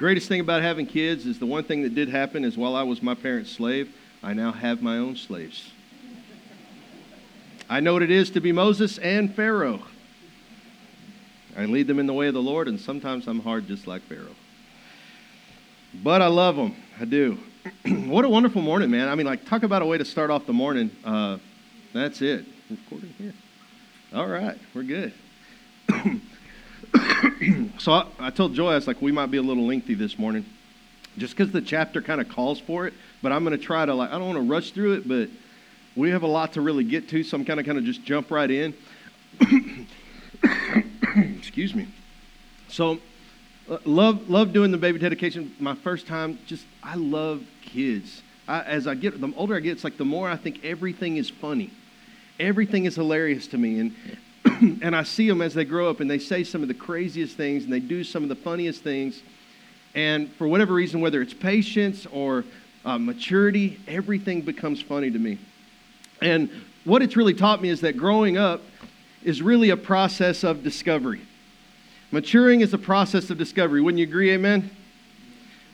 greatest thing about having kids is the one thing that did happen is while I was my parents' slave, I now have my own slaves. I know what it is to be Moses and Pharaoh. I lead them in the way of the Lord, and sometimes I'm hard just like Pharaoh. But I love them. I do. what a wonderful morning, man. I mean, like, talk about a way to start off the morning. Uh, that's it. Recording here. All right, we're good. so I, I, told Joy, I was like, we might be a little lengthy this morning, just because the chapter kind of calls for it. But I'm going to try to like, I don't want to rush through it, but we have a lot to really get to, so I'm kind of kind of just jump right in. Excuse me. So, uh, love love doing the baby dedication. My first time, just I love kids. I, as I get, the older I get, it's like the more I think everything is funny, everything is hilarious to me, and and I see them as they grow up and they say some of the craziest things and they do some of the funniest things. And for whatever reason, whether it's patience or uh, maturity, everything becomes funny to me. And what it's really taught me is that growing up is really a process of discovery. Maturing is a process of discovery. Wouldn't you agree? Amen?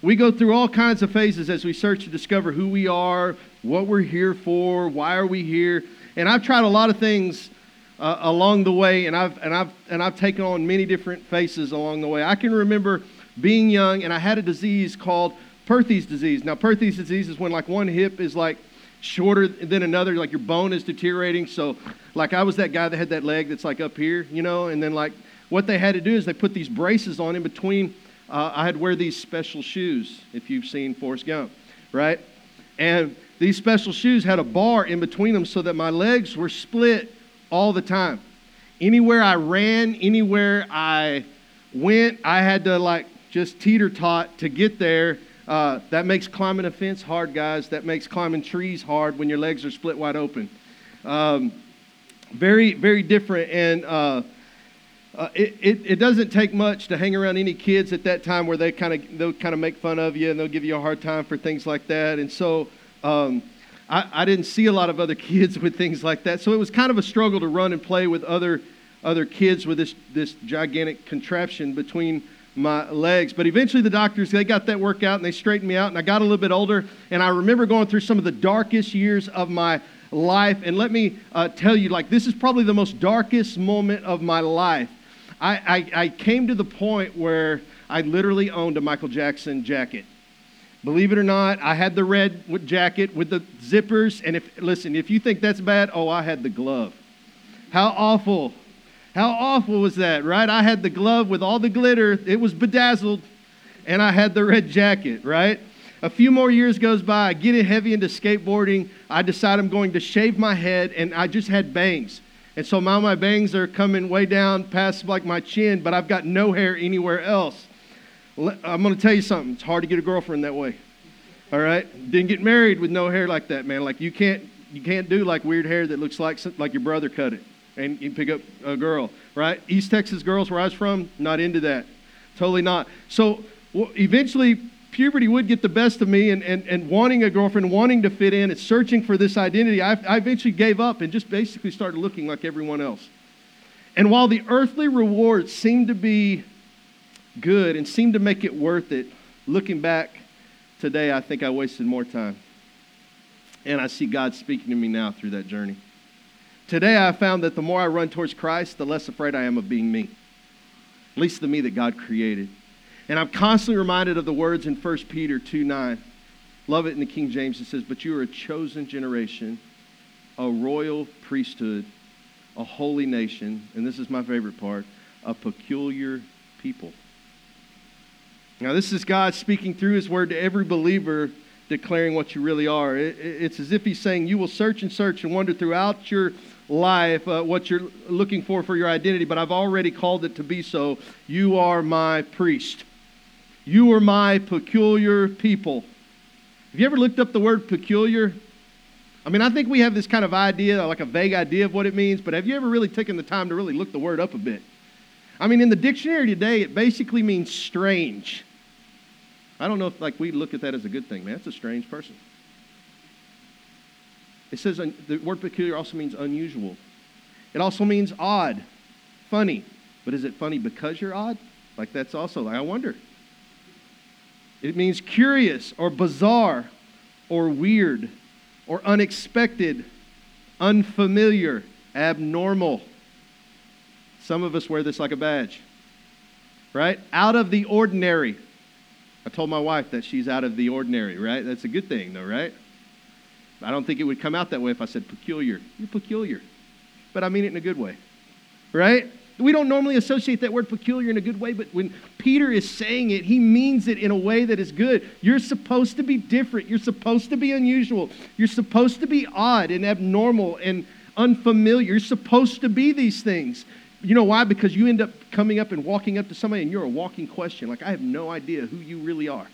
We go through all kinds of phases as we search to discover who we are, what we're here for, why are we here. And I've tried a lot of things uh, along the way, and I've, and, I've, and I've taken on many different faces along the way. I can remember being young, and I had a disease called Perthes disease. Now, Perthes disease is when like one hip is like shorter than another, like your bone is deteriorating. So, like I was that guy that had that leg that's like up here, you know, and then like what they had to do is they put these braces on in between. Uh, I had to wear these special shoes, if you've seen Forrest Gump, right? And these special shoes had a bar in between them so that my legs were split all the time. Anywhere I ran, anywhere I went, I had to like just teeter tot to get there. Uh, that makes climbing a fence hard, guys. That makes climbing trees hard when your legs are split wide open. Um, very, very different. And uh, uh, it, it, it, doesn't take much to hang around any kids at that time where they kind of they'll kind of make fun of you and they'll give you a hard time for things like that. And so um, I, I didn't see a lot of other kids with things like that. So it was kind of a struggle to run and play with other, other kids with this, this gigantic contraption between my legs. But eventually the doctors, they got that work out and they straightened me out. And I got a little bit older. And I remember going through some of the darkest years of my life. And let me uh, tell you, like, this is probably the most darkest moment of my life. I, I, I came to the point where I literally owned a Michael Jackson jacket. Believe it or not, I had the red jacket with the zippers. And if, listen, if you think that's bad, oh, I had the glove. How awful. How awful was that, right? I had the glove with all the glitter. It was bedazzled. And I had the red jacket, right? A few more years goes by. I get it heavy into skateboarding. I decide I'm going to shave my head, and I just had bangs. And so now my bangs are coming way down past like my chin, but I've got no hair anywhere else. I'm going to tell you something. It's hard to get a girlfriend that way. All right? Didn't get married with no hair like that, man. Like you can't you can't do like weird hair that looks like like your brother cut it and you pick up a girl, right? East Texas girls where I was from, not into that. Totally not. So well, eventually puberty would get the best of me and, and, and wanting a girlfriend, wanting to fit in, and searching for this identity, I, I eventually gave up and just basically started looking like everyone else. And while the earthly rewards seemed to be good and seemed to make it worth it. Looking back today, I think I wasted more time. And I see God speaking to me now through that journey. Today, I found that the more I run towards Christ, the less afraid I am of being me, at least the me that God created. And I'm constantly reminded of the words in 1 Peter 2 9. Love it in the King James. It says, But you are a chosen generation, a royal priesthood, a holy nation, and this is my favorite part, a peculiar people. Now, this is God speaking through His Word to every believer, declaring what you really are. it's as if He's saying, You will search and search and wonder throughout your life uh, what you're looking for for your identity, but I've already called it to be so. You are my priest, you are my peculiar people. Have you ever looked up the word peculiar? I mean, I think we have this kind of idea, like a vague idea of what it means, but have you ever really taken the time to really look the word up a bit? I mean, in the dictionary today, it basically means strange. I don't know if like we look at that as a good thing, man. That's a strange person. It says the word peculiar also means unusual. It also means odd, funny. But is it funny because you're odd? Like that's also, like I wonder. It means curious or bizarre or weird or unexpected, unfamiliar, abnormal. Some of us wear this like a badge, right? Out of the ordinary. I told my wife that she's out of the ordinary, right? That's a good thing, though, right? I don't think it would come out that way if I said peculiar. You're peculiar. But I mean it in a good way, right? We don't normally associate that word peculiar in a good way, but when Peter is saying it, he means it in a way that is good. You're supposed to be different. You're supposed to be unusual. You're supposed to be odd and abnormal and unfamiliar. You're supposed to be these things. You know why? Because you end up coming up and walking up to somebody and you're a walking question. Like, I have no idea who you really are.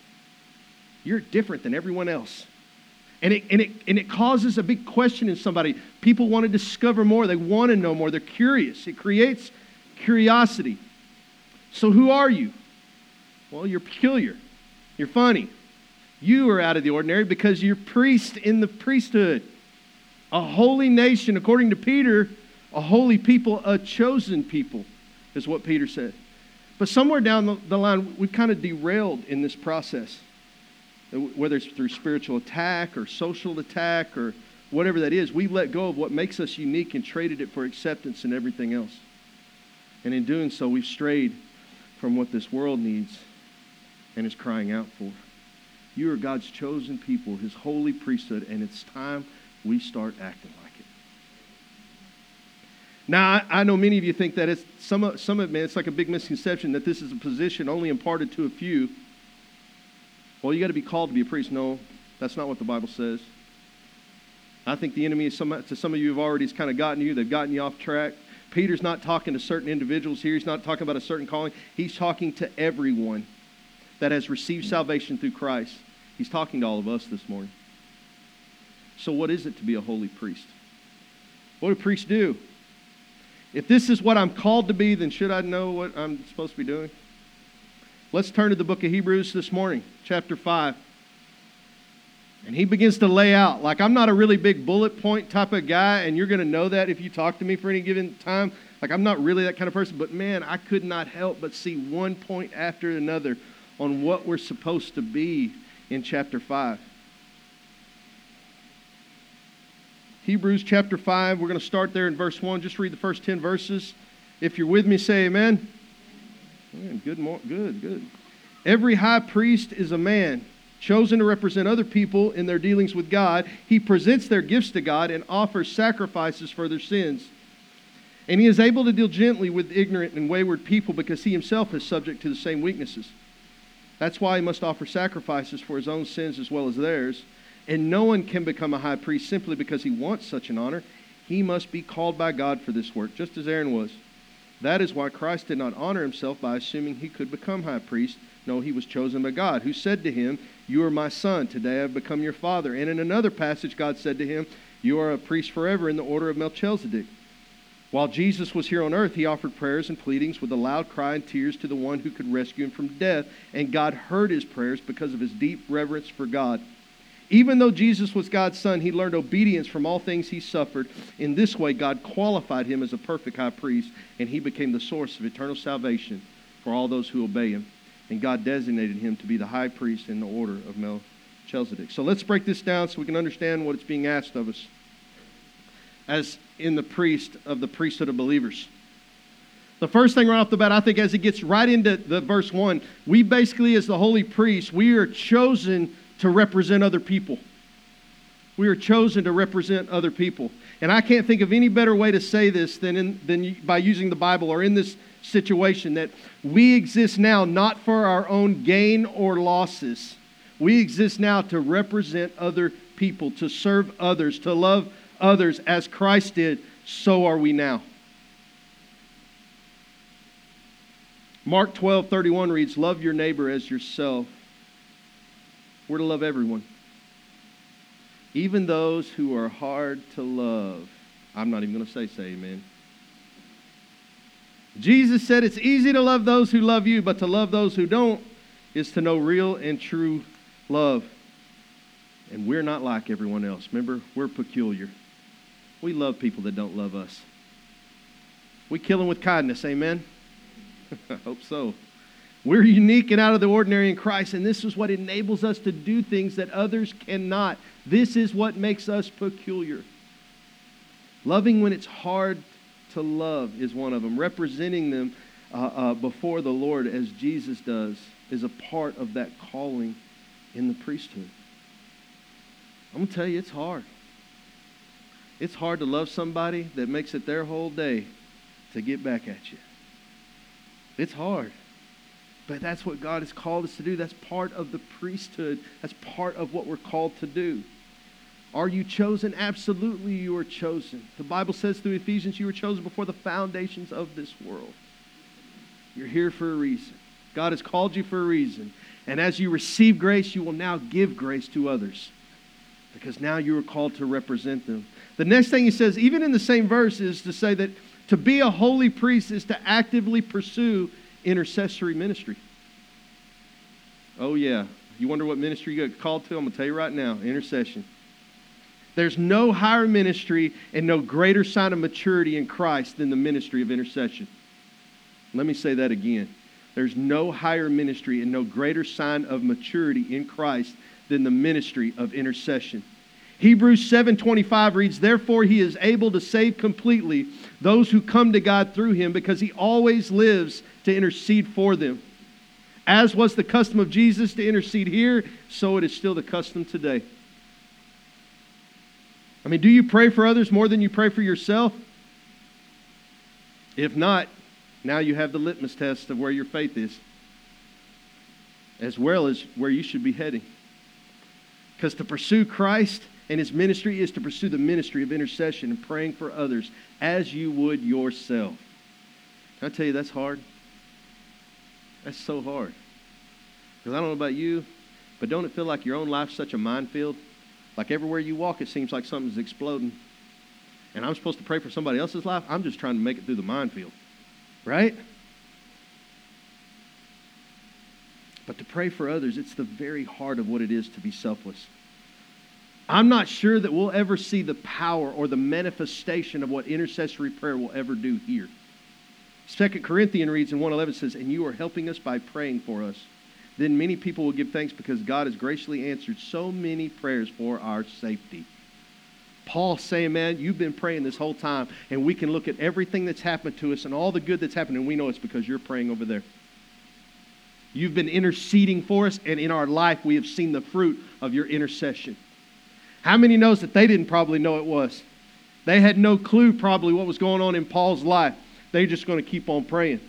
You're different than everyone else. And it, and, it, and it causes a big question in somebody. People want to discover more, they want to know more, they're curious. It creates curiosity. So, who are you? Well, you're peculiar. You're funny. You are out of the ordinary because you're priest in the priesthood. A holy nation, according to Peter, a holy people, a chosen people, is what Peter said. But somewhere down the line, we've kind of derailed in this process, whether it's through spiritual attack or social attack or whatever that is. We've let go of what makes us unique and traded it for acceptance and everything else. And in doing so, we've strayed from what this world needs and is crying out for. You are God's chosen people, his holy priesthood, and it's time we start acting like. Now, I, I know many of you think that it's some some of it, man, it's like a big misconception that this is a position only imparted to a few. Well, you got to be called to be a priest. No, that's not what the Bible says. I think the enemy, some, to some of you, have already kind of gotten you. They've gotten you off track. Peter's not talking to certain individuals here. He's not talking about a certain calling. He's talking to everyone that has received salvation through Christ. He's talking to all of us this morning. So, what is it to be a holy priest? What do priests do? If this is what I'm called to be, then should I know what I'm supposed to be doing? Let's turn to the book of Hebrews this morning, chapter 5. And he begins to lay out, like, I'm not a really big bullet point type of guy, and you're going to know that if you talk to me for any given time. Like, I'm not really that kind of person, but man, I could not help but see one point after another on what we're supposed to be in chapter 5. Hebrews chapter 5, we're going to start there in verse 1. Just read the first 10 verses. If you're with me, say amen. Man, good, good, good. Every high priest is a man chosen to represent other people in their dealings with God, he presents their gifts to God and offers sacrifices for their sins. And he is able to deal gently with ignorant and wayward people because he himself is subject to the same weaknesses. That's why he must offer sacrifices for his own sins as well as theirs. And no one can become a high priest simply because he wants such an honor. He must be called by God for this work, just as Aaron was. That is why Christ did not honor himself by assuming he could become high priest. No, he was chosen by God, who said to him, You are my son. Today I have become your father. And in another passage, God said to him, You are a priest forever in the order of Melchizedek. While Jesus was here on earth, he offered prayers and pleadings with a loud cry and tears to the one who could rescue him from death. And God heard his prayers because of his deep reverence for God. Even though Jesus was God's son, he learned obedience from all things he suffered. In this way, God qualified him as a perfect high priest, and he became the source of eternal salvation for all those who obey him and God designated him to be the high priest in the order of Melchizedek. So let's break this down so we can understand what it's being asked of us as in the priest of the priesthood of believers. The first thing right off the bat, I think, as it gets right into the verse one, we basically, as the holy priest, we are chosen to represent other people. We are chosen to represent other people. And I can't think of any better way to say this than, in, than by using the Bible or in this situation that we exist now not for our own gain or losses. We exist now to represent other people, to serve others, to love others as Christ did, so are we now. Mark 12, 31 reads, Love your neighbor as yourself. We're to love everyone, even those who are hard to love. I'm not even going to say, say amen. Jesus said it's easy to love those who love you, but to love those who don't is to know real and true love. And we're not like everyone else. Remember, we're peculiar. We love people that don't love us. We kill them with kindness, amen? I hope so. We're unique and out of the ordinary in Christ, and this is what enables us to do things that others cannot. This is what makes us peculiar. Loving when it's hard to love is one of them. Representing them uh, uh, before the Lord as Jesus does is a part of that calling in the priesthood. I'm going to tell you, it's hard. It's hard to love somebody that makes it their whole day to get back at you. It's hard. But that's what God has called us to do. That's part of the priesthood. That's part of what we're called to do. Are you chosen? Absolutely, you are chosen. The Bible says through Ephesians, you were chosen before the foundations of this world. You're here for a reason. God has called you for a reason. And as you receive grace, you will now give grace to others because now you are called to represent them. The next thing he says, even in the same verse, is to say that to be a holy priest is to actively pursue intercessory ministry. Oh, yeah. You wonder what ministry you got called to? I'm going to tell you right now intercession. There's no higher ministry and no greater sign of maturity in Christ than the ministry of intercession. Let me say that again. There's no higher ministry and no greater sign of maturity in Christ than the ministry of intercession. Hebrews 7:25 reads, "Therefore he is able to save completely those who come to God through him because he always lives to intercede for them." As was the custom of Jesus to intercede here, so it is still the custom today. I mean, do you pray for others more than you pray for yourself? If not, now you have the litmus test of where your faith is, as well as where you should be heading. Because to pursue Christ and his ministry is to pursue the ministry of intercession and praying for others as you would yourself. Can I tell you that's hard? That's so hard. Because I don't know about you, but don't it feel like your own life's such a minefield? Like everywhere you walk, it seems like something's exploding. And I'm supposed to pray for somebody else's life? I'm just trying to make it through the minefield. Right? But to pray for others, it's the very heart of what it is to be selfless. I'm not sure that we'll ever see the power or the manifestation of what intercessory prayer will ever do here. Second Corinthians reads in 111 says, And you are helping us by praying for us. Then many people will give thanks because God has graciously answered so many prayers for our safety. Paul saying, Man, you've been praying this whole time, and we can look at everything that's happened to us and all the good that's happened, and we know it's because you're praying over there. You've been interceding for us, and in our life, we have seen the fruit of your intercession. How many knows that they didn't probably know it was? They had no clue probably what was going on in Paul's life. They're just going to keep on praying.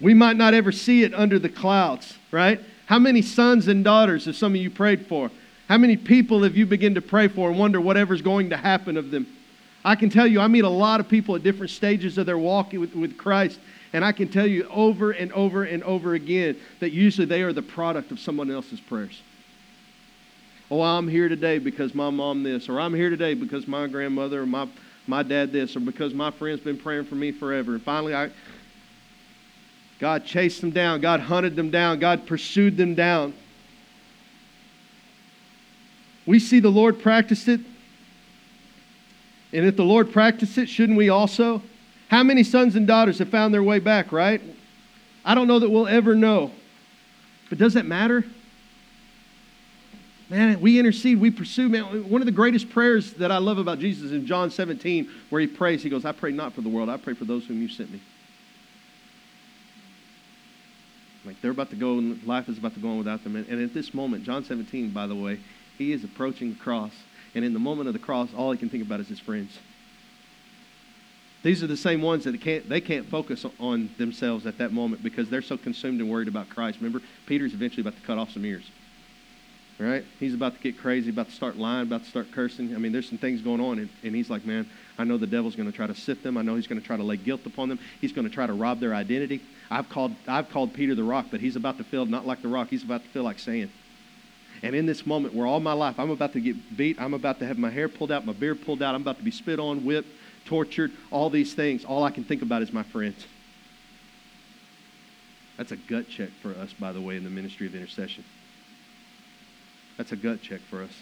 We might not ever see it under the clouds, right? How many sons and daughters have some of you prayed for? How many people have you begun to pray for and wonder whatever's going to happen of them? I can tell you, I meet a lot of people at different stages of their walk with, with Christ, and I can tell you over and over and over again that usually they are the product of someone else's prayers. Oh, I'm here today because my mom this, or I'm here today because my grandmother or my, my dad this, or because my friend's been praying for me forever. And finally, I, God chased them down. God hunted them down. God pursued them down. We see the Lord practice it. And if the Lord practiced it, shouldn't we also? How many sons and daughters have found their way back, right? I don't know that we'll ever know. But does that matter? Man, we intercede, we pursue. Man, one of the greatest prayers that I love about Jesus is in John 17, where he prays, he goes, I pray not for the world, I pray for those whom you sent me. Like they're about to go, and life is about to go on without them. And at this moment, John 17, by the way, he is approaching the cross. And in the moment of the cross, all he can think about is his friends. These are the same ones that can't, they can't focus on themselves at that moment because they're so consumed and worried about Christ. Remember, Peter's eventually about to cut off some ears. Right? He's about to get crazy, about to start lying, about to start cursing. I mean, there's some things going on. And, and he's like, man, I know the devil's going to try to sift them. I know he's going to try to lay guilt upon them. He's going to try to rob their identity. I've called, I've called Peter the rock, but he's about to feel not like the rock. He's about to feel like sand. And in this moment where all my life I'm about to get beat, I'm about to have my hair pulled out, my beard pulled out, I'm about to be spit on, whipped, tortured, all these things, all I can think about is my friends. That's a gut check for us, by the way, in the ministry of intercession. That's a gut check for us.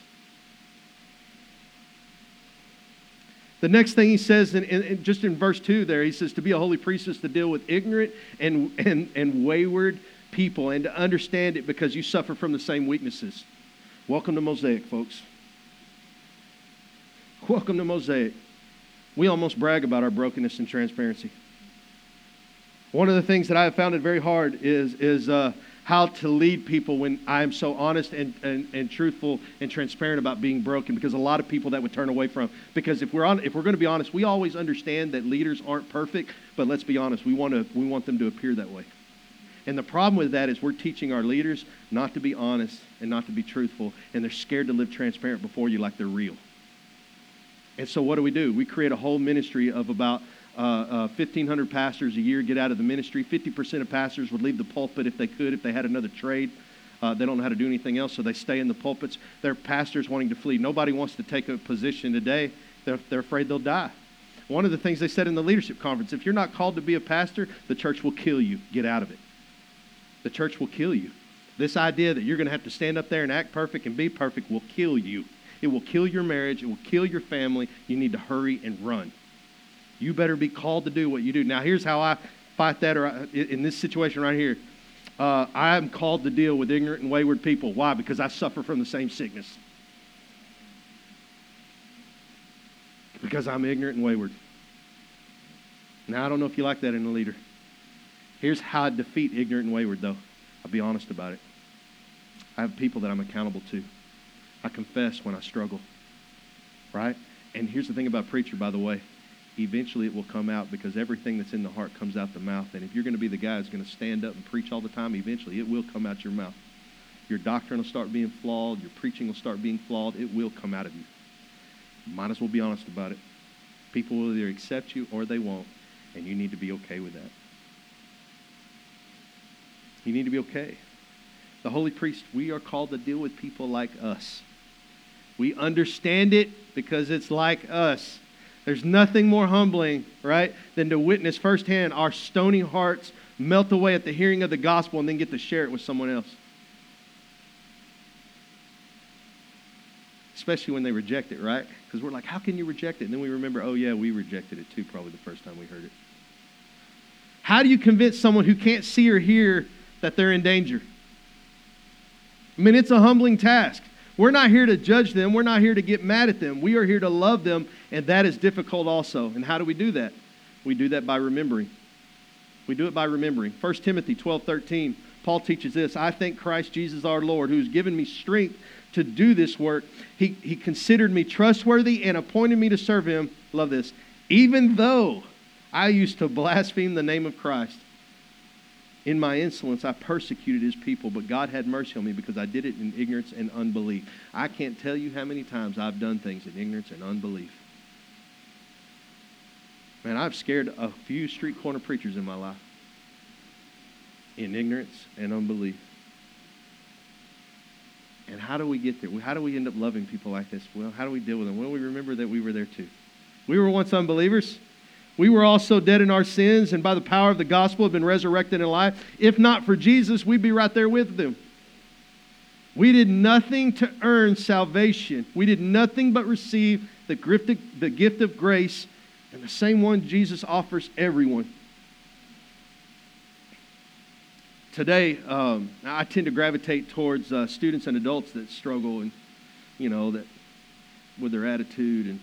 The next thing he says, in, in, just in verse 2 there, he says, To be a holy priest is to deal with ignorant and, and, and wayward people and to understand it because you suffer from the same weaknesses. Welcome to Mosaic, folks. Welcome to Mosaic. We almost brag about our brokenness and transparency. One of the things that I have found it very hard is, is uh, how to lead people when I'm so honest and, and, and truthful and transparent about being broken because a lot of people that would turn away from. Because if we're, on, if we're going to be honest, we always understand that leaders aren't perfect, but let's be honest, we want, to, we want them to appear that way. And the problem with that is we're teaching our leaders not to be honest and not to be truthful, and they're scared to live transparent before you like they're real. And so what do we do? We create a whole ministry of about uh, uh, 1,500 pastors a year get out of the ministry. 50% of pastors would leave the pulpit if they could, if they had another trade. Uh, they don't know how to do anything else, so they stay in the pulpits. They're pastors wanting to flee. Nobody wants to take a position today. They're, they're afraid they'll die. One of the things they said in the leadership conference if you're not called to be a pastor, the church will kill you. Get out of it. The church will kill you. This idea that you're going to have to stand up there and act perfect and be perfect will kill you. It will kill your marriage. It will kill your family. You need to hurry and run. You better be called to do what you do. Now, here's how I fight that or in this situation right here. Uh, I am called to deal with ignorant and wayward people. Why? Because I suffer from the same sickness. Because I'm ignorant and wayward. Now, I don't know if you like that in a leader. Here's how I defeat ignorant and wayward, though. I'll be honest about it. I have people that I'm accountable to. I confess when I struggle, right? And here's the thing about preacher, by the way eventually it will come out because everything that's in the heart comes out the mouth. And if you're going to be the guy who's going to stand up and preach all the time, eventually it will come out your mouth. Your doctrine will start being flawed. Your preaching will start being flawed. It will come out of you. Might as well be honest about it. People will either accept you or they won't, and you need to be okay with that. You need to be okay. The holy priest, we are called to deal with people like us. We understand it because it's like us. There's nothing more humbling, right, than to witness firsthand our stony hearts melt away at the hearing of the gospel and then get to share it with someone else. Especially when they reject it, right? Because we're like, how can you reject it? And then we remember, oh, yeah, we rejected it too, probably the first time we heard it. How do you convince someone who can't see or hear that they're in danger? I mean, it's a humbling task. We're not here to judge them. We're not here to get mad at them. We are here to love them, and that is difficult also. And how do we do that? We do that by remembering. We do it by remembering. 1 Timothy 12 13, Paul teaches this I thank Christ Jesus our Lord, who's given me strength to do this work. He, he considered me trustworthy and appointed me to serve him. Love this. Even though I used to blaspheme the name of Christ. In my insolence, I persecuted his people, but God had mercy on me because I did it in ignorance and unbelief. I can't tell you how many times I've done things in ignorance and unbelief. Man, I've scared a few street corner preachers in my life in ignorance and unbelief. And how do we get there? How do we end up loving people like this? Well, how do we deal with them? Well, we remember that we were there too. We were once unbelievers. We were also dead in our sins, and by the power of the gospel have been resurrected in life. If not for Jesus, we'd be right there with them. We did nothing to earn salvation. We did nothing but receive the gift of, the gift of grace, and the same one Jesus offers everyone. Today, um, I tend to gravitate towards uh, students and adults that struggle and, you know, that with their attitude and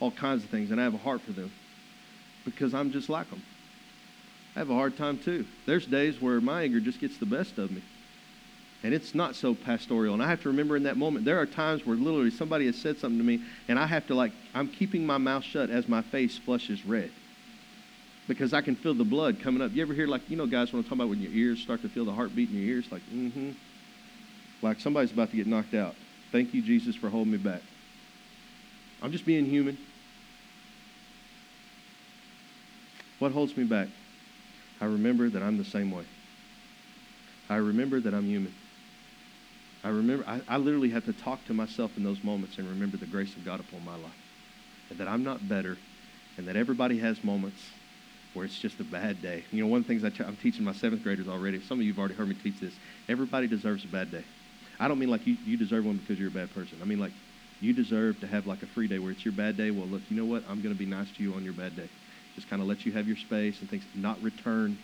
all kinds of things, and I have a heart for them because I'm just like them. I have a hard time too. There's days where my anger just gets the best of me. And it's not so pastoral. And I have to remember in that moment, there are times where literally somebody has said something to me, and I have to, like, I'm keeping my mouth shut as my face flushes red. Because I can feel the blood coming up. You ever hear, like, you know, guys, when I'm talking about when your ears start to feel the heartbeat in your ears? Like, mm hmm. Like somebody's about to get knocked out. Thank you, Jesus, for holding me back. I'm just being human. What holds me back? I remember that I'm the same way. I remember that I'm human. I remember, I, I, literally have to talk to myself in those moments and remember the grace of God upon my life. And that I'm not better, and that everybody has moments where it's just a bad day. You know, one of the things I am teaching my seventh graders already, some of you have already heard me teach this. Everybody deserves a bad day. I don't mean like you, you deserve one because you're a bad person. I mean like You deserve to have like a free day where it's your bad day. Well, look, you know what? I'm going to be nice to you on your bad day. Just kind of lets you have your space and things. Not return,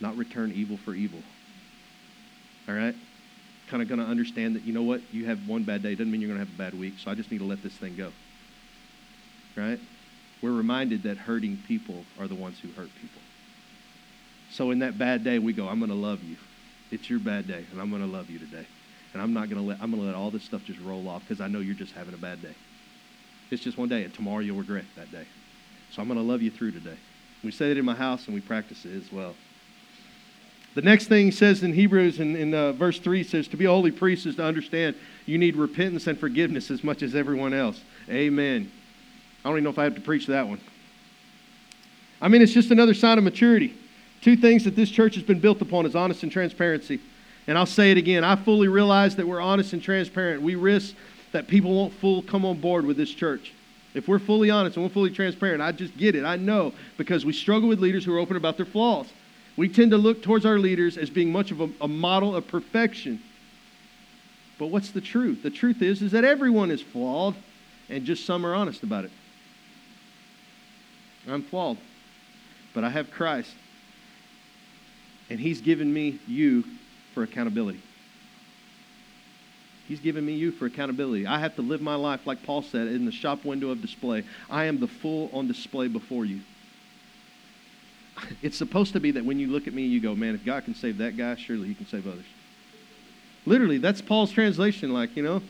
not return evil for evil. All right? Kind of going to understand that, you know what? You have one bad day. Doesn't mean you're going to have a bad week. So I just need to let this thing go. Right? We're reminded that hurting people are the ones who hurt people. So in that bad day, we go, I'm going to love you. It's your bad day, and I'm going to love you today. And I'm not going to let, I'm going to let all this stuff just roll off because I know you're just having a bad day. It's just one day, and tomorrow you'll regret that day. So I'm going to love you through today. We say it in my house, and we practice it as well. The next thing he says in Hebrews in, in uh, verse 3 says, To be a holy priest is to understand you need repentance and forgiveness as much as everyone else. Amen. I don't even know if I have to preach that one. I mean, it's just another sign of maturity. Two things that this church has been built upon is honest and transparency. And I'll say it again. I fully realize that we're honest and transparent. We risk that people won't full come on board with this church. If we're fully honest and we're fully transparent, I just get it. I know because we struggle with leaders who are open about their flaws. We tend to look towards our leaders as being much of a, a model of perfection. But what's the truth? The truth is, is that everyone is flawed, and just some are honest about it. I'm flawed, but I have Christ, and He's given me you for accountability. He's given me you for accountability. I have to live my life, like Paul said, in the shop window of display. I am the full on display before you. It's supposed to be that when you look at me, you go, man, if God can save that guy, surely he can save others. Literally, that's Paul's translation, like, you know.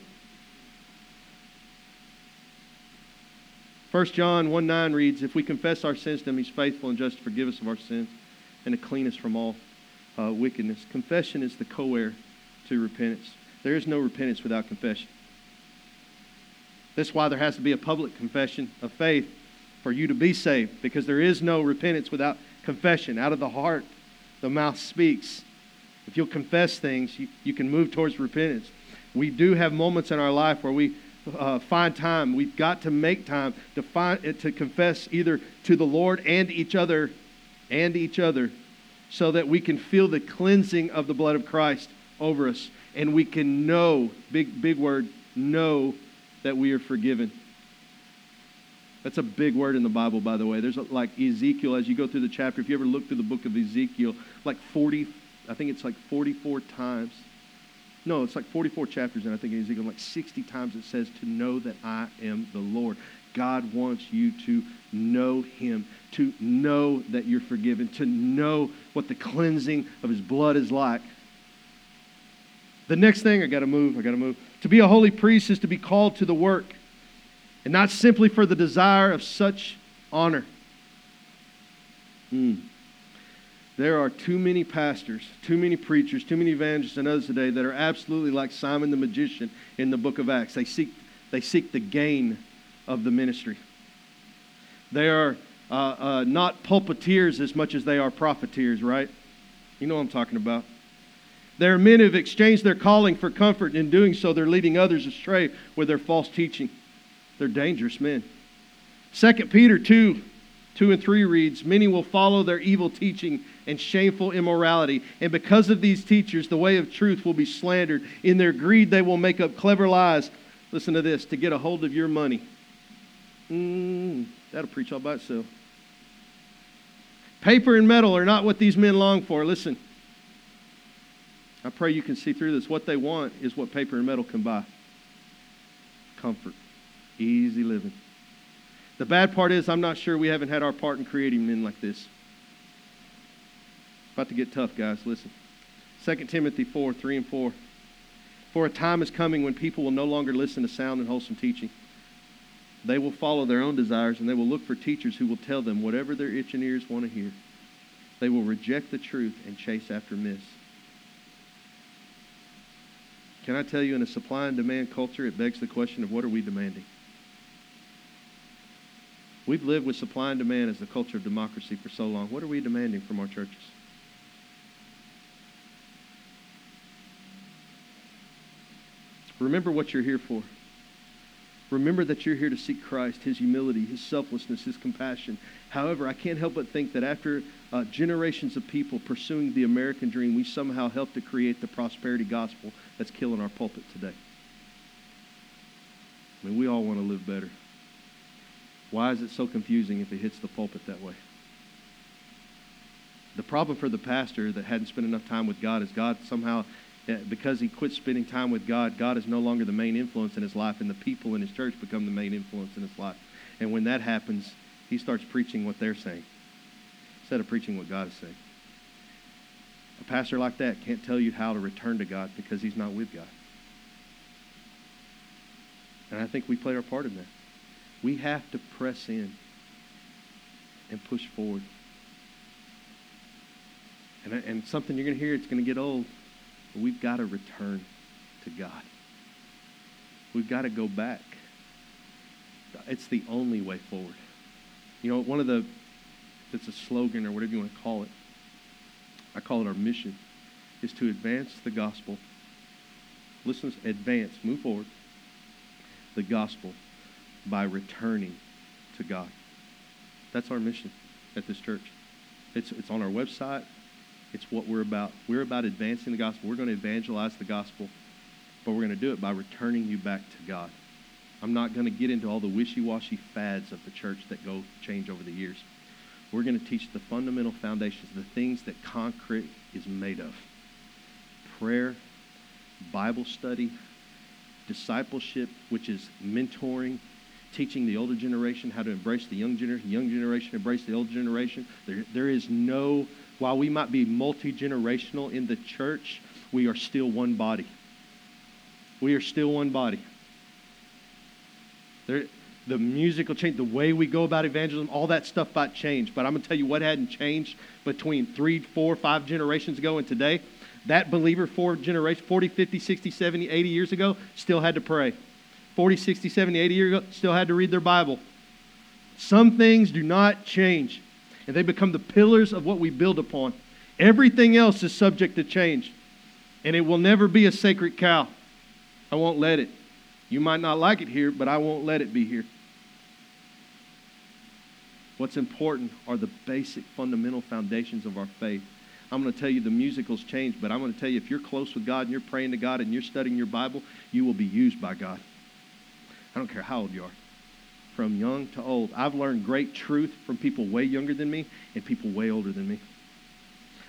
1 John 1 9 reads, If we confess our sins to him, he's faithful and just to forgive us of our sins and to clean us from all uh, wickedness. Confession is the co heir to repentance. There is no repentance without confession. That's why there has to be a public confession of faith for you to be saved, because there is no repentance without confession. Out of the heart, the mouth speaks. If you'll confess things, you, you can move towards repentance. We do have moments in our life where we uh, find time. We've got to make time to find to confess either to the Lord and each other, and each other, so that we can feel the cleansing of the blood of Christ over us, and we can know big big word know that we are forgiven. That's a big word in the Bible, by the way. There's like Ezekiel, as you go through the chapter, if you ever look through the book of Ezekiel, like 40, I think it's like 44 times. No, it's like 44 chapters, and I think in Ezekiel, like 60 times it says to know that I am the Lord. God wants you to know Him, to know that you're forgiven, to know what the cleansing of His blood is like. The next thing, I got to move, I got to move. To be a holy priest is to be called to the work and not simply for the desire of such honor. Mm. There are too many pastors, too many preachers, too many evangelists and others today that are absolutely like Simon the magician in the book of Acts. They seek, they seek the gain of the ministry. They are uh, uh, not pulpiteers as much as they are profiteers, right? You know what I'm talking about. There are men who've exchanged their calling for comfort, and in doing so, they're leading others astray with their false teaching. They're dangerous men. 2 Peter 2 2 and 3 reads, Many will follow their evil teaching and shameful immorality. And because of these teachers, the way of truth will be slandered. In their greed, they will make up clever lies. Listen to this to get a hold of your money. Mm, that'll preach all by itself. Paper and metal are not what these men long for. Listen, I pray you can see through this. What they want is what paper and metal can buy comfort. Easy living. The bad part is, I'm not sure we haven't had our part in creating men like this. About to get tough, guys. Listen. 2 Timothy 4 3 and 4. For a time is coming when people will no longer listen to sound and wholesome teaching. They will follow their own desires and they will look for teachers who will tell them whatever their itching ears want to hear. They will reject the truth and chase after myths. Can I tell you, in a supply and demand culture, it begs the question of what are we demanding? We've lived with supply and demand as the culture of democracy for so long. What are we demanding from our churches? Remember what you're here for. Remember that you're here to seek Christ, His humility, His selflessness, His compassion. However, I can't help but think that after uh, generations of people pursuing the American dream, we somehow helped to create the prosperity gospel that's killing our pulpit today. I mean, we all want to live better. Why is it so confusing if it hits the pulpit that way? The problem for the pastor that hadn't spent enough time with God is God somehow, eh, because he quit spending time with God, God is no longer the main influence in his life, and the people in his church become the main influence in his life. And when that happens, he starts preaching what they're saying instead of preaching what God is saying. A pastor like that can't tell you how to return to God because he's not with God. And I think we play our part in that. We have to press in and push forward. And, and something you're going to hear, it's going to get old, but we've got to return to God. We've got to go back. It's the only way forward. You know, one of the, it's a slogan or whatever you want to call it, I call it our mission, is to advance the gospel. Listen, advance, move forward the gospel by returning to God. That's our mission at this church. It's, it's on our website. It's what we're about. We're about advancing the gospel. We're going to evangelize the gospel, but we're going to do it by returning you back to God. I'm not going to get into all the wishy-washy fads of the church that go change over the years. We're going to teach the fundamental foundations, the things that concrete is made of. Prayer, Bible study, discipleship, which is mentoring, teaching the older generation how to embrace the young generation, young generation embrace the older generation. There, there is no, while we might be multi generational in the church, we are still one body. We are still one body. There, the musical change, the way we go about evangelism, all that stuff might change. But I'm going to tell you what hadn't changed between three, four, five generations ago and today that believer, four generations, 40, 50, 60, 70, 80 years ago, still had to pray. 40, 60, 70, 80 years ago, still had to read their Bible. Some things do not change, and they become the pillars of what we build upon. Everything else is subject to change, and it will never be a sacred cow. I won't let it. You might not like it here, but I won't let it be here. What's important are the basic fundamental foundations of our faith. I'm going to tell you the musicals change, but I'm going to tell you if you're close with God and you're praying to God and you're studying your Bible, you will be used by God. I don't care how old you are, from young to old. I've learned great truth from people way younger than me and people way older than me.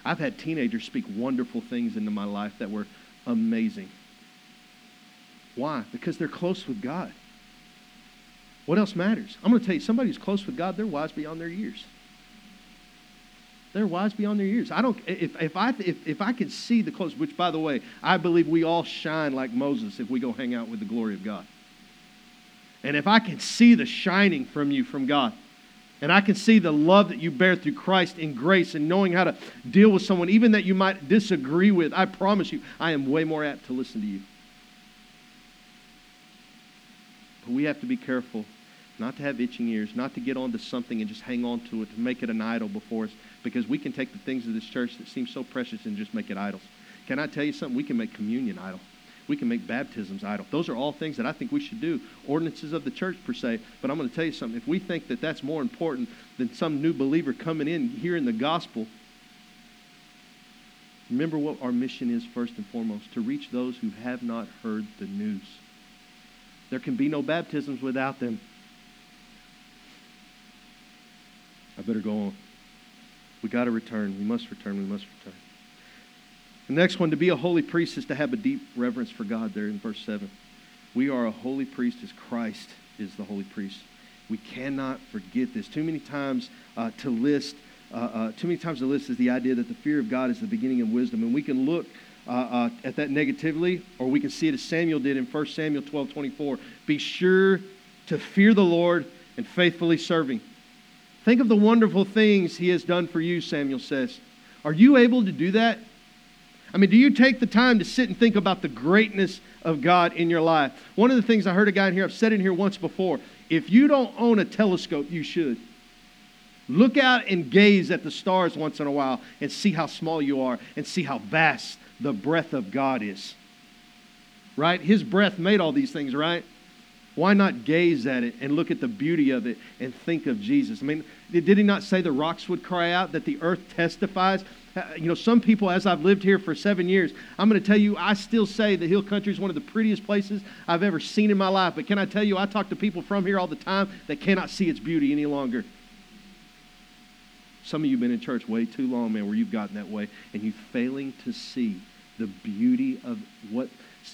I've had teenagers speak wonderful things into my life that were amazing. Why? Because they're close with God. What else matters? I'm going to tell you, somebody who's close with God, they're wise beyond their years. They're wise beyond their years. I don't, if, if, I, if, if I could see the close, which by the way, I believe we all shine like Moses if we go hang out with the glory of God. And if I can see the shining from you from God, and I can see the love that you bear through Christ in grace and knowing how to deal with someone, even that you might disagree with, I promise you, I am way more apt to listen to you. But we have to be careful not to have itching ears, not to get onto something and just hang on to it, to make it an idol before us, because we can take the things of this church that seem so precious and just make it idols. Can I tell you something? We can make communion idol. We can make baptisms idol. Those are all things that I think we should do. Ordinances of the church, per se. But I'm going to tell you something. If we think that that's more important than some new believer coming in, hearing the gospel, remember what our mission is first and foremost to reach those who have not heard the news. There can be no baptisms without them. I better go on. We got to return. We must return. We must return. The next one, to be a holy priest, is to have a deep reverence for God there in verse 7. We are a holy priest as Christ is the holy priest. We cannot forget this. Too many times uh, to list, uh, uh, too many times to list is the idea that the fear of God is the beginning of wisdom. And we can look uh, uh, at that negatively, or we can see it as Samuel did in 1 Samuel 12 24. Be sure to fear the Lord and faithfully serving. Think of the wonderful things he has done for you, Samuel says. Are you able to do that? I mean, do you take the time to sit and think about the greatness of God in your life? One of the things I heard a guy in here, I've said in here once before if you don't own a telescope, you should. Look out and gaze at the stars once in a while and see how small you are and see how vast the breath of God is. Right? His breath made all these things, right? Why not gaze at it and look at the beauty of it and think of Jesus? I mean, did he not say the rocks would cry out, that the earth testifies? Uh, you know, some people, as I've lived here for seven years, I'm going to tell you, I still say the Hill Country is one of the prettiest places I've ever seen in my life. But can I tell you, I talk to people from here all the time that cannot see its beauty any longer. Some of you have been in church way too long, man, where you've gotten that way, and you're failing to see the beauty of what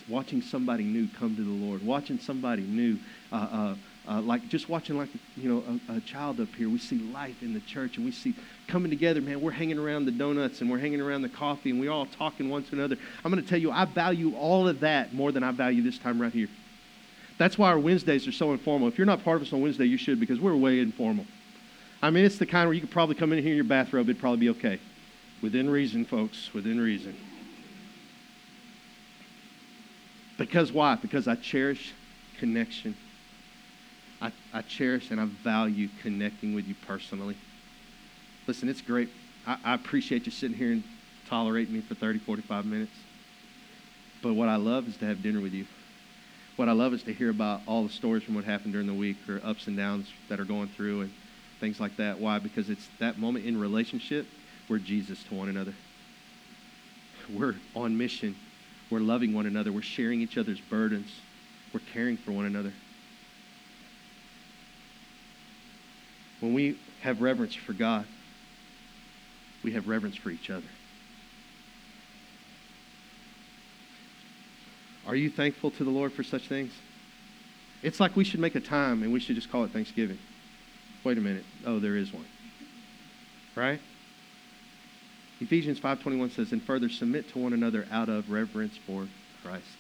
watching somebody new come to the Lord, watching somebody new. Uh, uh, uh, like just watching like you know a, a, child up here. We see life in the church and we see coming together man. We're hanging around the donuts and we're hanging around the coffee and we're all talking one to another. I'm going to tell you i value all of that more than i value this time right here. That's why our wednesdays are so informal. If you're not part of us on wednesday you should because we're way informal i mean it's the kind where you could probably come in here in your bathrobe it'd probably be okay within reason folks within reason because why because i cherish connection I, I cherish and I value connecting with you personally. Listen, it's great. I, I appreciate you sitting here and tolerating me for 30, 45 minutes. But what I love is to have dinner with you. What I love is to hear about all the stories from what happened during the week or ups and downs that are going through and things like that. Why? Because it's that moment in relationship we're Jesus to one another. We're on mission. We're loving one another. We're sharing each other's burdens. We're caring for one another. When we have reverence for God, we have reverence for each other. Are you thankful to the Lord for such things? It's like we should make a time and we should just call it Thanksgiving. Wait a minute. Oh, there is one. Right? Ephesians 5:21 says, "And further submit to one another out of reverence for Christ."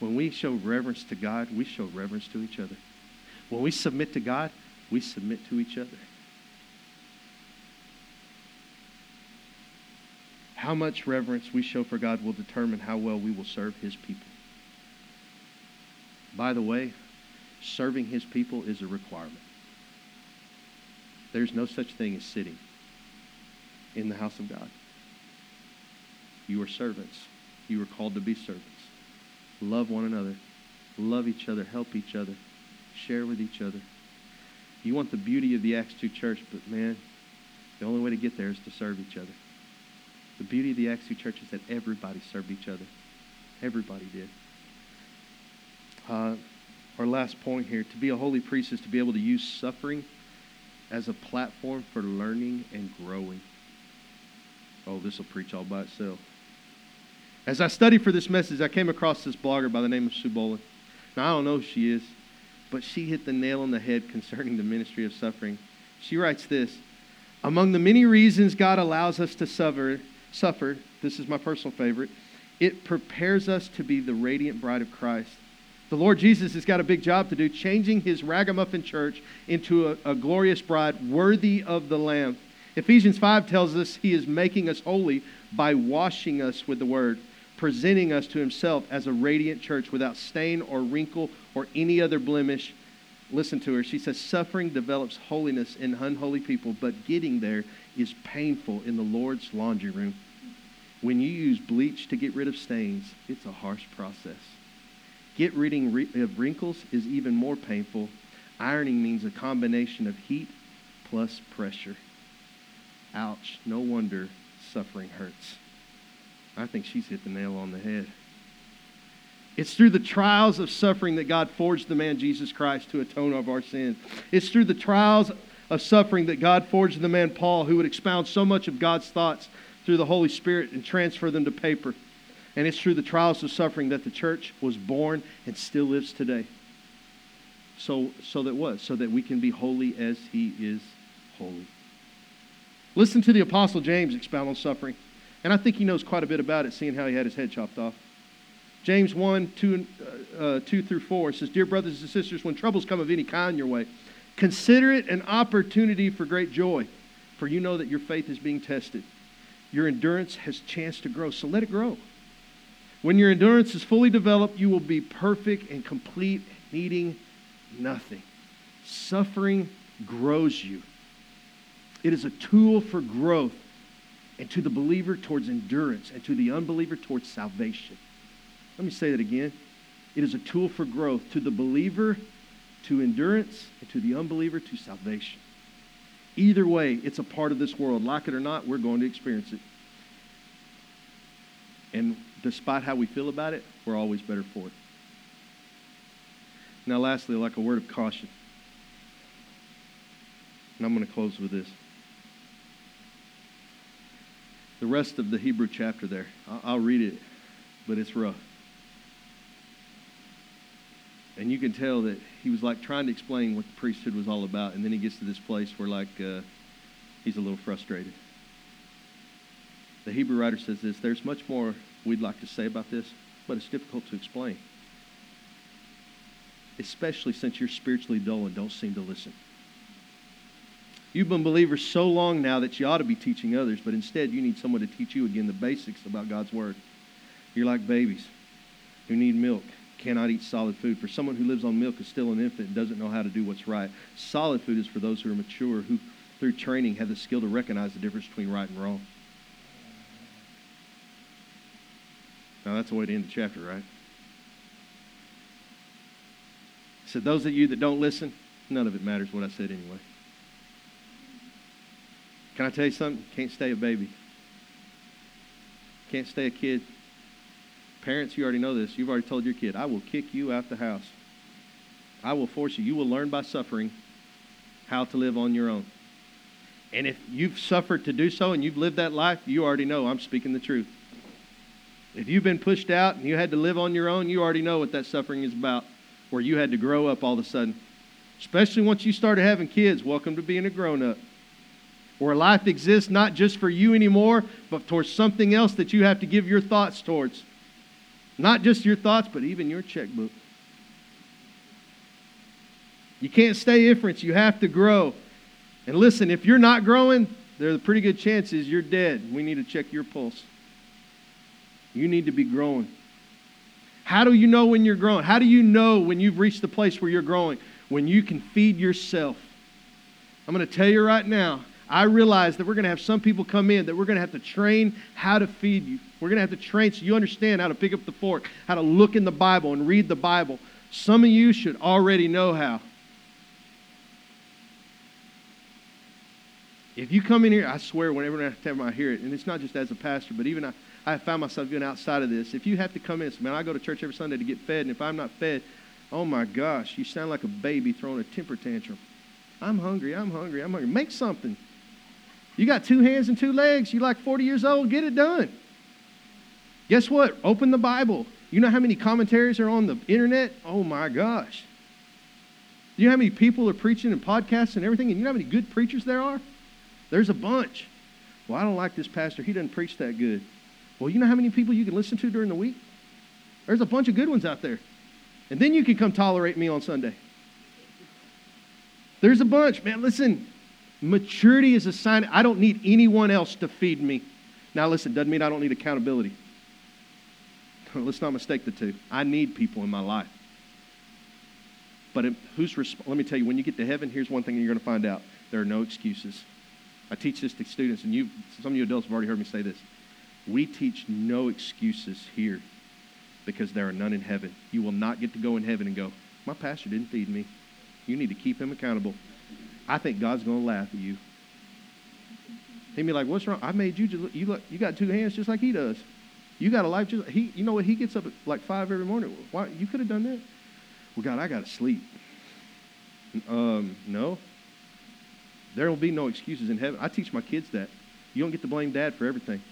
When we show reverence to God, we show reverence to each other. When we submit to God, we submit to each other. How much reverence we show for God will determine how well we will serve His people. By the way, serving His people is a requirement. There's no such thing as sitting in the house of God. You are servants. You are called to be servants. Love one another. Love each other. Help each other. Share with each other. You want the beauty of the Acts 2 church, but man, the only way to get there is to serve each other. The beauty of the Acts 2 church is that everybody served each other. Everybody did. Uh, our last point here to be a holy priest is to be able to use suffering as a platform for learning and growing. Oh, this will preach all by itself. As I studied for this message, I came across this blogger by the name of Sue. Now, I don't know who she is but she hit the nail on the head concerning the ministry of suffering. She writes this Among the many reasons God allows us to suffer, suffer, this is my personal favorite, it prepares us to be the radiant bride of Christ. The Lord Jesus has got a big job to do, changing his ragamuffin church into a, a glorious bride worthy of the Lamb. Ephesians 5 tells us he is making us holy by washing us with the word presenting us to himself as a radiant church without stain or wrinkle or any other blemish. Listen to her. She says, Suffering develops holiness in unholy people, but getting there is painful in the Lord's laundry room. When you use bleach to get rid of stains, it's a harsh process. Get rid of wrinkles is even more painful. Ironing means a combination of heat plus pressure. Ouch, no wonder suffering hurts. I think she's hit the nail on the head. It's through the trials of suffering that God forged the man Jesus Christ to atone of our sins. It's through the trials of suffering that God forged the man Paul who would expound so much of God's thoughts through the Holy Spirit and transfer them to paper. And it's through the trials of suffering that the church was born and still lives today. So, so that what? So that we can be holy as he is holy. Listen to the Apostle James expound on suffering. And I think he knows quite a bit about it, seeing how he had his head chopped off. James 1 2, uh, uh, 2 through 4 says, Dear brothers and sisters, when troubles come of any kind your way, consider it an opportunity for great joy, for you know that your faith is being tested. Your endurance has chance to grow, so let it grow. When your endurance is fully developed, you will be perfect and complete, needing nothing. Suffering grows you. It is a tool for growth and to the believer towards endurance, and to the unbeliever towards salvation. Let me say that again. It is a tool for growth to the believer to endurance, and to the unbeliever to salvation. Either way, it's a part of this world. Like it or not, we're going to experience it. And despite how we feel about it, we're always better for it. Now, lastly, like a word of caution. And I'm going to close with this. The rest of the Hebrew chapter there, I'll read it, but it's rough. And you can tell that he was like trying to explain what the priesthood was all about, and then he gets to this place where like uh, he's a little frustrated. The Hebrew writer says this: "There's much more we'd like to say about this, but it's difficult to explain, especially since you're spiritually dull and don't seem to listen." You've been believers so long now that you ought to be teaching others, but instead you need someone to teach you again the basics about God's Word. You're like babies who need milk, cannot eat solid food. For someone who lives on milk is still an infant and doesn't know how to do what's right. Solid food is for those who are mature, who through training have the skill to recognize the difference between right and wrong. Now that's the way to end the chapter, right? Said those of you that don't listen, none of it matters what I said anyway. Can I tell you something? Can't stay a baby. Can't stay a kid. Parents, you already know this. You've already told your kid, I will kick you out the house. I will force you. You will learn by suffering how to live on your own. And if you've suffered to do so and you've lived that life, you already know I'm speaking the truth. If you've been pushed out and you had to live on your own, you already know what that suffering is about, where you had to grow up all of a sudden. Especially once you started having kids, welcome to being a grown up where life exists not just for you anymore, but towards something else that you have to give your thoughts towards. Not just your thoughts, but even your checkbook. You can't stay inference. You have to grow. And listen, if you're not growing, there's a pretty good chances you're dead. We need to check your pulse. You need to be growing. How do you know when you're growing? How do you know when you've reached the place where you're growing? When you can feed yourself. I'm going to tell you right now, I realize that we're going to have some people come in that we're going to have to train how to feed you. We're going to have to train so you understand how to pick up the fork, how to look in the Bible and read the Bible. Some of you should already know how. If you come in here, I swear, whenever I hear it, and it's not just as a pastor, but even I, I found myself going outside of this. If you have to come in, man, I go to church every Sunday to get fed, and if I'm not fed, oh my gosh, you sound like a baby throwing a temper tantrum. I'm hungry, I'm hungry, I'm hungry. Make something. You got two hands and two legs. You're like 40 years old. Get it done. Guess what? Open the Bible. You know how many commentaries are on the internet? Oh my gosh. You know how many people are preaching and podcasts and everything? And you know how many good preachers there are? There's a bunch. Well, I don't like this pastor. He doesn't preach that good. Well, you know how many people you can listen to during the week? There's a bunch of good ones out there. And then you can come tolerate me on Sunday. There's a bunch, man. Listen, Maturity is a sign I don't need anyone else to feed me. Now, listen, doesn't mean I don't need accountability. Let's not mistake the two. I need people in my life. But who's resp- let me tell you, when you get to heaven, here's one thing you're going to find out: there are no excuses. I teach this to students, and you, some of you adults have already heard me say this. We teach no excuses here because there are none in heaven. You will not get to go in heaven and go, "My pastor didn't feed me." You need to keep him accountable. I think God's going to laugh at you. He'd be like, "What's wrong? I made you. Just, you look, you got two hands just like he does. You got a life just he. You know what? He gets up at like five every morning. Why? You could have done that. Well, God, I got to sleep. Um, no. There will be no excuses in heaven. I teach my kids that. You don't get to blame dad for everything.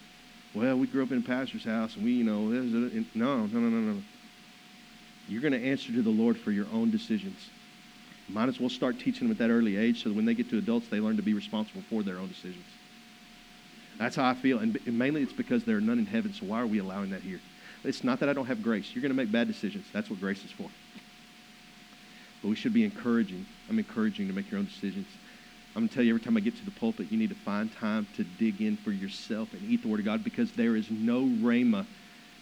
Well, we grew up in a pastor's house, and we, you know, no, no, no, no, no. You're going to answer to the Lord for your own decisions. Might as well start teaching them at that early age so that when they get to adults, they learn to be responsible for their own decisions. That's how I feel. And mainly it's because there are none in heaven, so why are we allowing that here? It's not that I don't have grace. You're going to make bad decisions. That's what grace is for. But we should be encouraging. I'm encouraging to make your own decisions. I'm going to tell you every time I get to the pulpit, you need to find time to dig in for yourself and eat the Word of God because there is no rhema,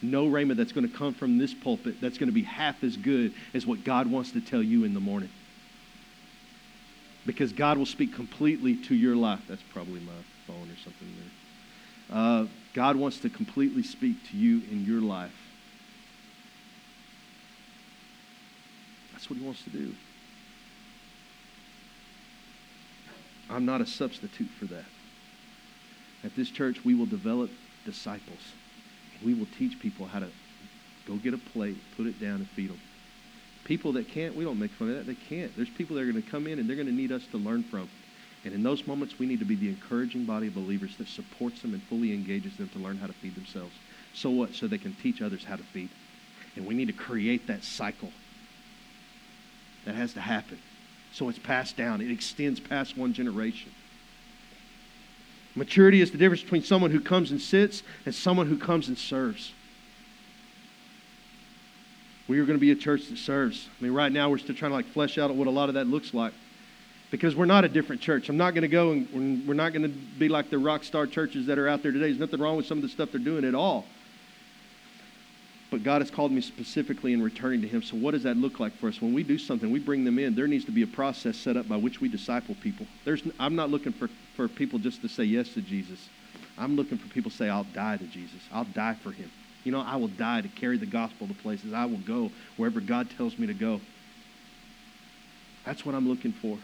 no rhema that's going to come from this pulpit that's going to be half as good as what God wants to tell you in the morning because God will speak completely to your life. That's probably my phone or something there. Uh, God wants to completely speak to you in your life. That's what He wants to do. I'm not a substitute for that. At this church, we will develop disciples. We will teach people how to go get a plate, put it down, and feed them. People that can't, we don't make fun of that. They can't. There's people that are going to come in and they're going to need us to learn from. And in those moments, we need to be the encouraging body of believers that supports them and fully engages them to learn how to feed themselves. So what? So they can teach others how to feed. And we need to create that cycle. That has to happen. So it's passed down, it extends past one generation. Maturity is the difference between someone who comes and sits and someone who comes and serves. We are going to be a church that serves. I mean, right now we're still trying to like flesh out what a lot of that looks like because we're not a different church. I'm not going to go and we're not going to be like the rock star churches that are out there today. There's nothing wrong with some of the stuff they're doing at all. But God has called me specifically in returning to Him. So, what does that look like for us? When we do something, we bring them in. There needs to be a process set up by which we disciple people. There's, I'm not looking for, for people just to say yes to Jesus. I'm looking for people to say, I'll die to Jesus. I'll die for Him. You know, I will die to carry the gospel to places. I will go wherever God tells me to go. That's what I'm looking for.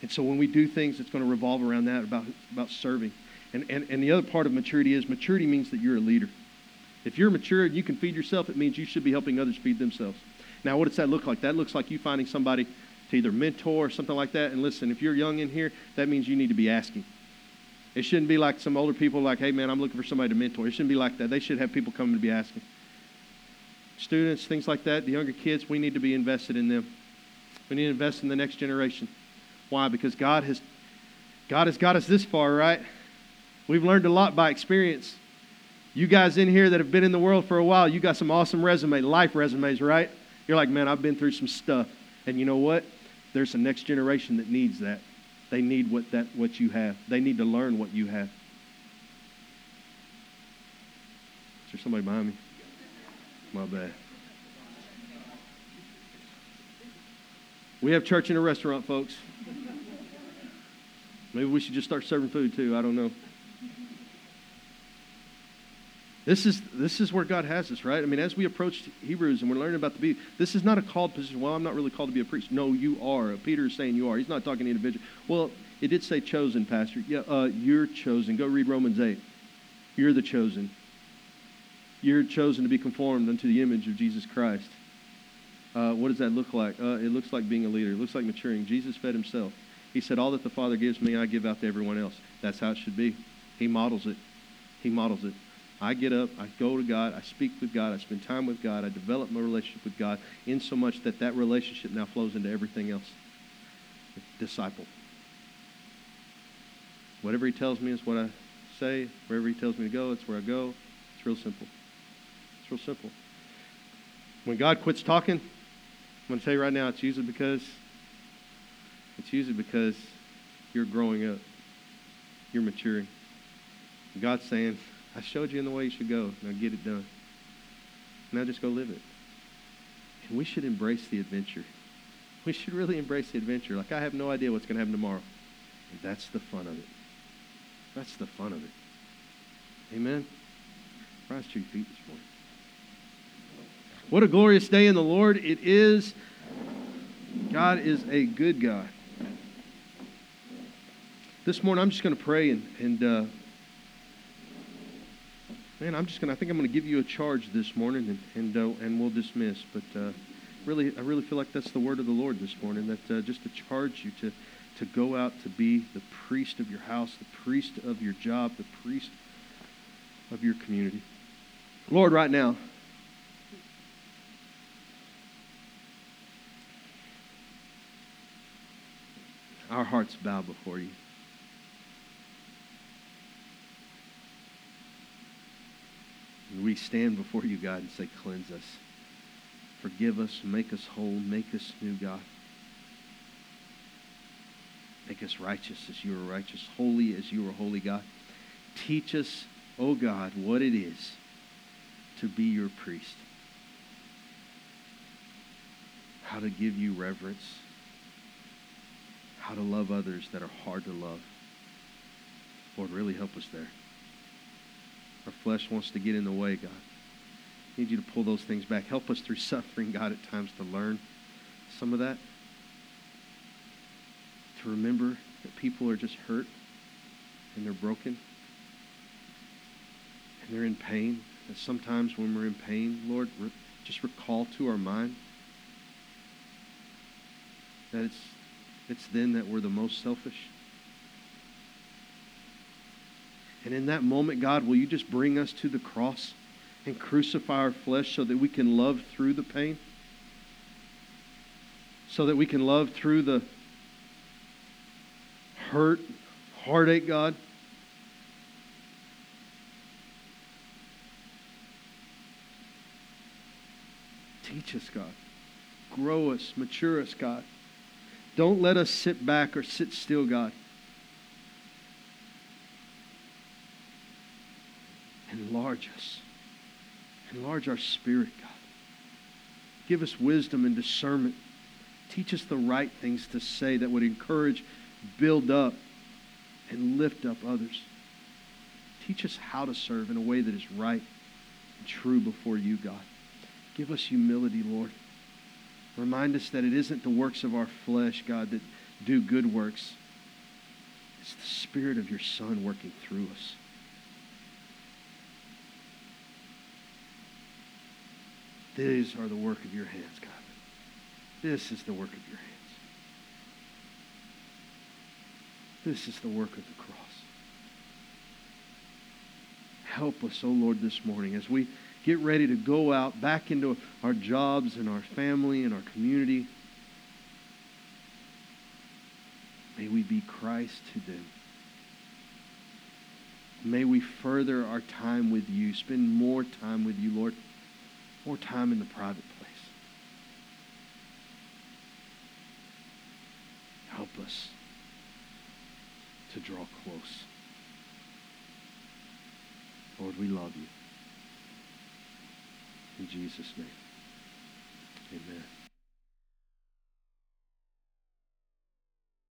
And so when we do things, it's going to revolve around that, about, about serving. And, and, and the other part of maturity is maturity means that you're a leader. If you're mature and you can feed yourself, it means you should be helping others feed themselves. Now, what does that look like? That looks like you finding somebody to either mentor or something like that. And listen, if you're young in here, that means you need to be asking. It shouldn't be like some older people like, hey, man, I'm looking for somebody to mentor. It shouldn't be like that. They should have people coming to be asking. Students, things like that, the younger kids, we need to be invested in them. We need to invest in the next generation. Why? Because God has, God has got us this far, right? We've learned a lot by experience. You guys in here that have been in the world for a while, you got some awesome resume, life resumes, right? You're like, man, I've been through some stuff. And you know what? There's a next generation that needs that. They need what that what you have. They need to learn what you have. Is there somebody behind me? My bad. We have church in a restaurant, folks. Maybe we should just start serving food too. I don't know. This is, this is where God has us, right? I mean, as we approach Hebrews and we're learning about the be, this is not a called position. Well, I'm not really called to be a priest. No, you are. Peter is saying you are. He's not talking to individual. Well, it did say chosen, Pastor. Yeah, uh, you're chosen. Go read Romans 8. You're the chosen. You're chosen to be conformed unto the image of Jesus Christ. Uh, what does that look like? Uh, it looks like being a leader. It looks like maturing. Jesus fed himself. He said, All that the Father gives me, I give out to everyone else. That's how it should be. He models it. He models it. I get up, I go to God, I speak with God, I spend time with God, I develop my relationship with God in so much that that relationship now flows into everything else. Disciple. Whatever He tells me is what I say. Wherever He tells me to go, it's where I go. It's real simple. It's real simple. When God quits talking, I'm going to tell you right now, it's usually because it's usually because you're growing up. You're maturing. God's saying, I showed you in the way you should go. Now get it done. Now just go live it. And we should embrace the adventure. We should really embrace the adventure. Like, I have no idea what's going to happen tomorrow. And that's the fun of it. That's the fun of it. Amen? Rise to your feet this morning. What a glorious day in the Lord it is. God is a good God. This morning, I'm just going to pray and, and uh, man, I'm just going to, I think I'm going to give you a charge this morning and, and, uh, and we'll dismiss. But uh, really, I really feel like that's the word of the Lord this morning, that uh, just to charge you to, to go out to be the priest of your house, the priest of your job, the priest of your community. Lord, right now, our hearts bow before you. We stand before you, God, and say, Cleanse us. Forgive us. Make us whole. Make us new, God. Make us righteous as you are righteous, holy as you are holy, God. Teach us, oh God, what it is to be your priest. How to give you reverence. How to love others that are hard to love. Lord, really help us there. Our flesh wants to get in the way, God. I need you to pull those things back. Help us through suffering, God, at times to learn some of that. To remember that people are just hurt and they're broken and they're in pain And sometimes when we're in pain, Lord, re- just recall to our mind that it's, it's then that we're the most selfish. And in that moment, God, will you just bring us to the cross and crucify our flesh so that we can love through the pain? So that we can love through the hurt, heartache, God? Teach us, God. Grow us, mature us, God. Don't let us sit back or sit still, God. Enlarge us. Enlarge our spirit, God. Give us wisdom and discernment. Teach us the right things to say that would encourage, build up, and lift up others. Teach us how to serve in a way that is right and true before you, God. Give us humility, Lord. Remind us that it isn't the works of our flesh, God, that do good works. It's the Spirit of your Son working through us. These are the work of your hands, God. This is the work of your hands. This is the work of the cross. Help us, O oh Lord, this morning as we get ready to go out back into our jobs and our family and our community. May we be Christ to them. May we further our time with you, spend more time with you, Lord, more time in the private place. Help us to draw close. Lord, we love you. In Jesus' name, amen.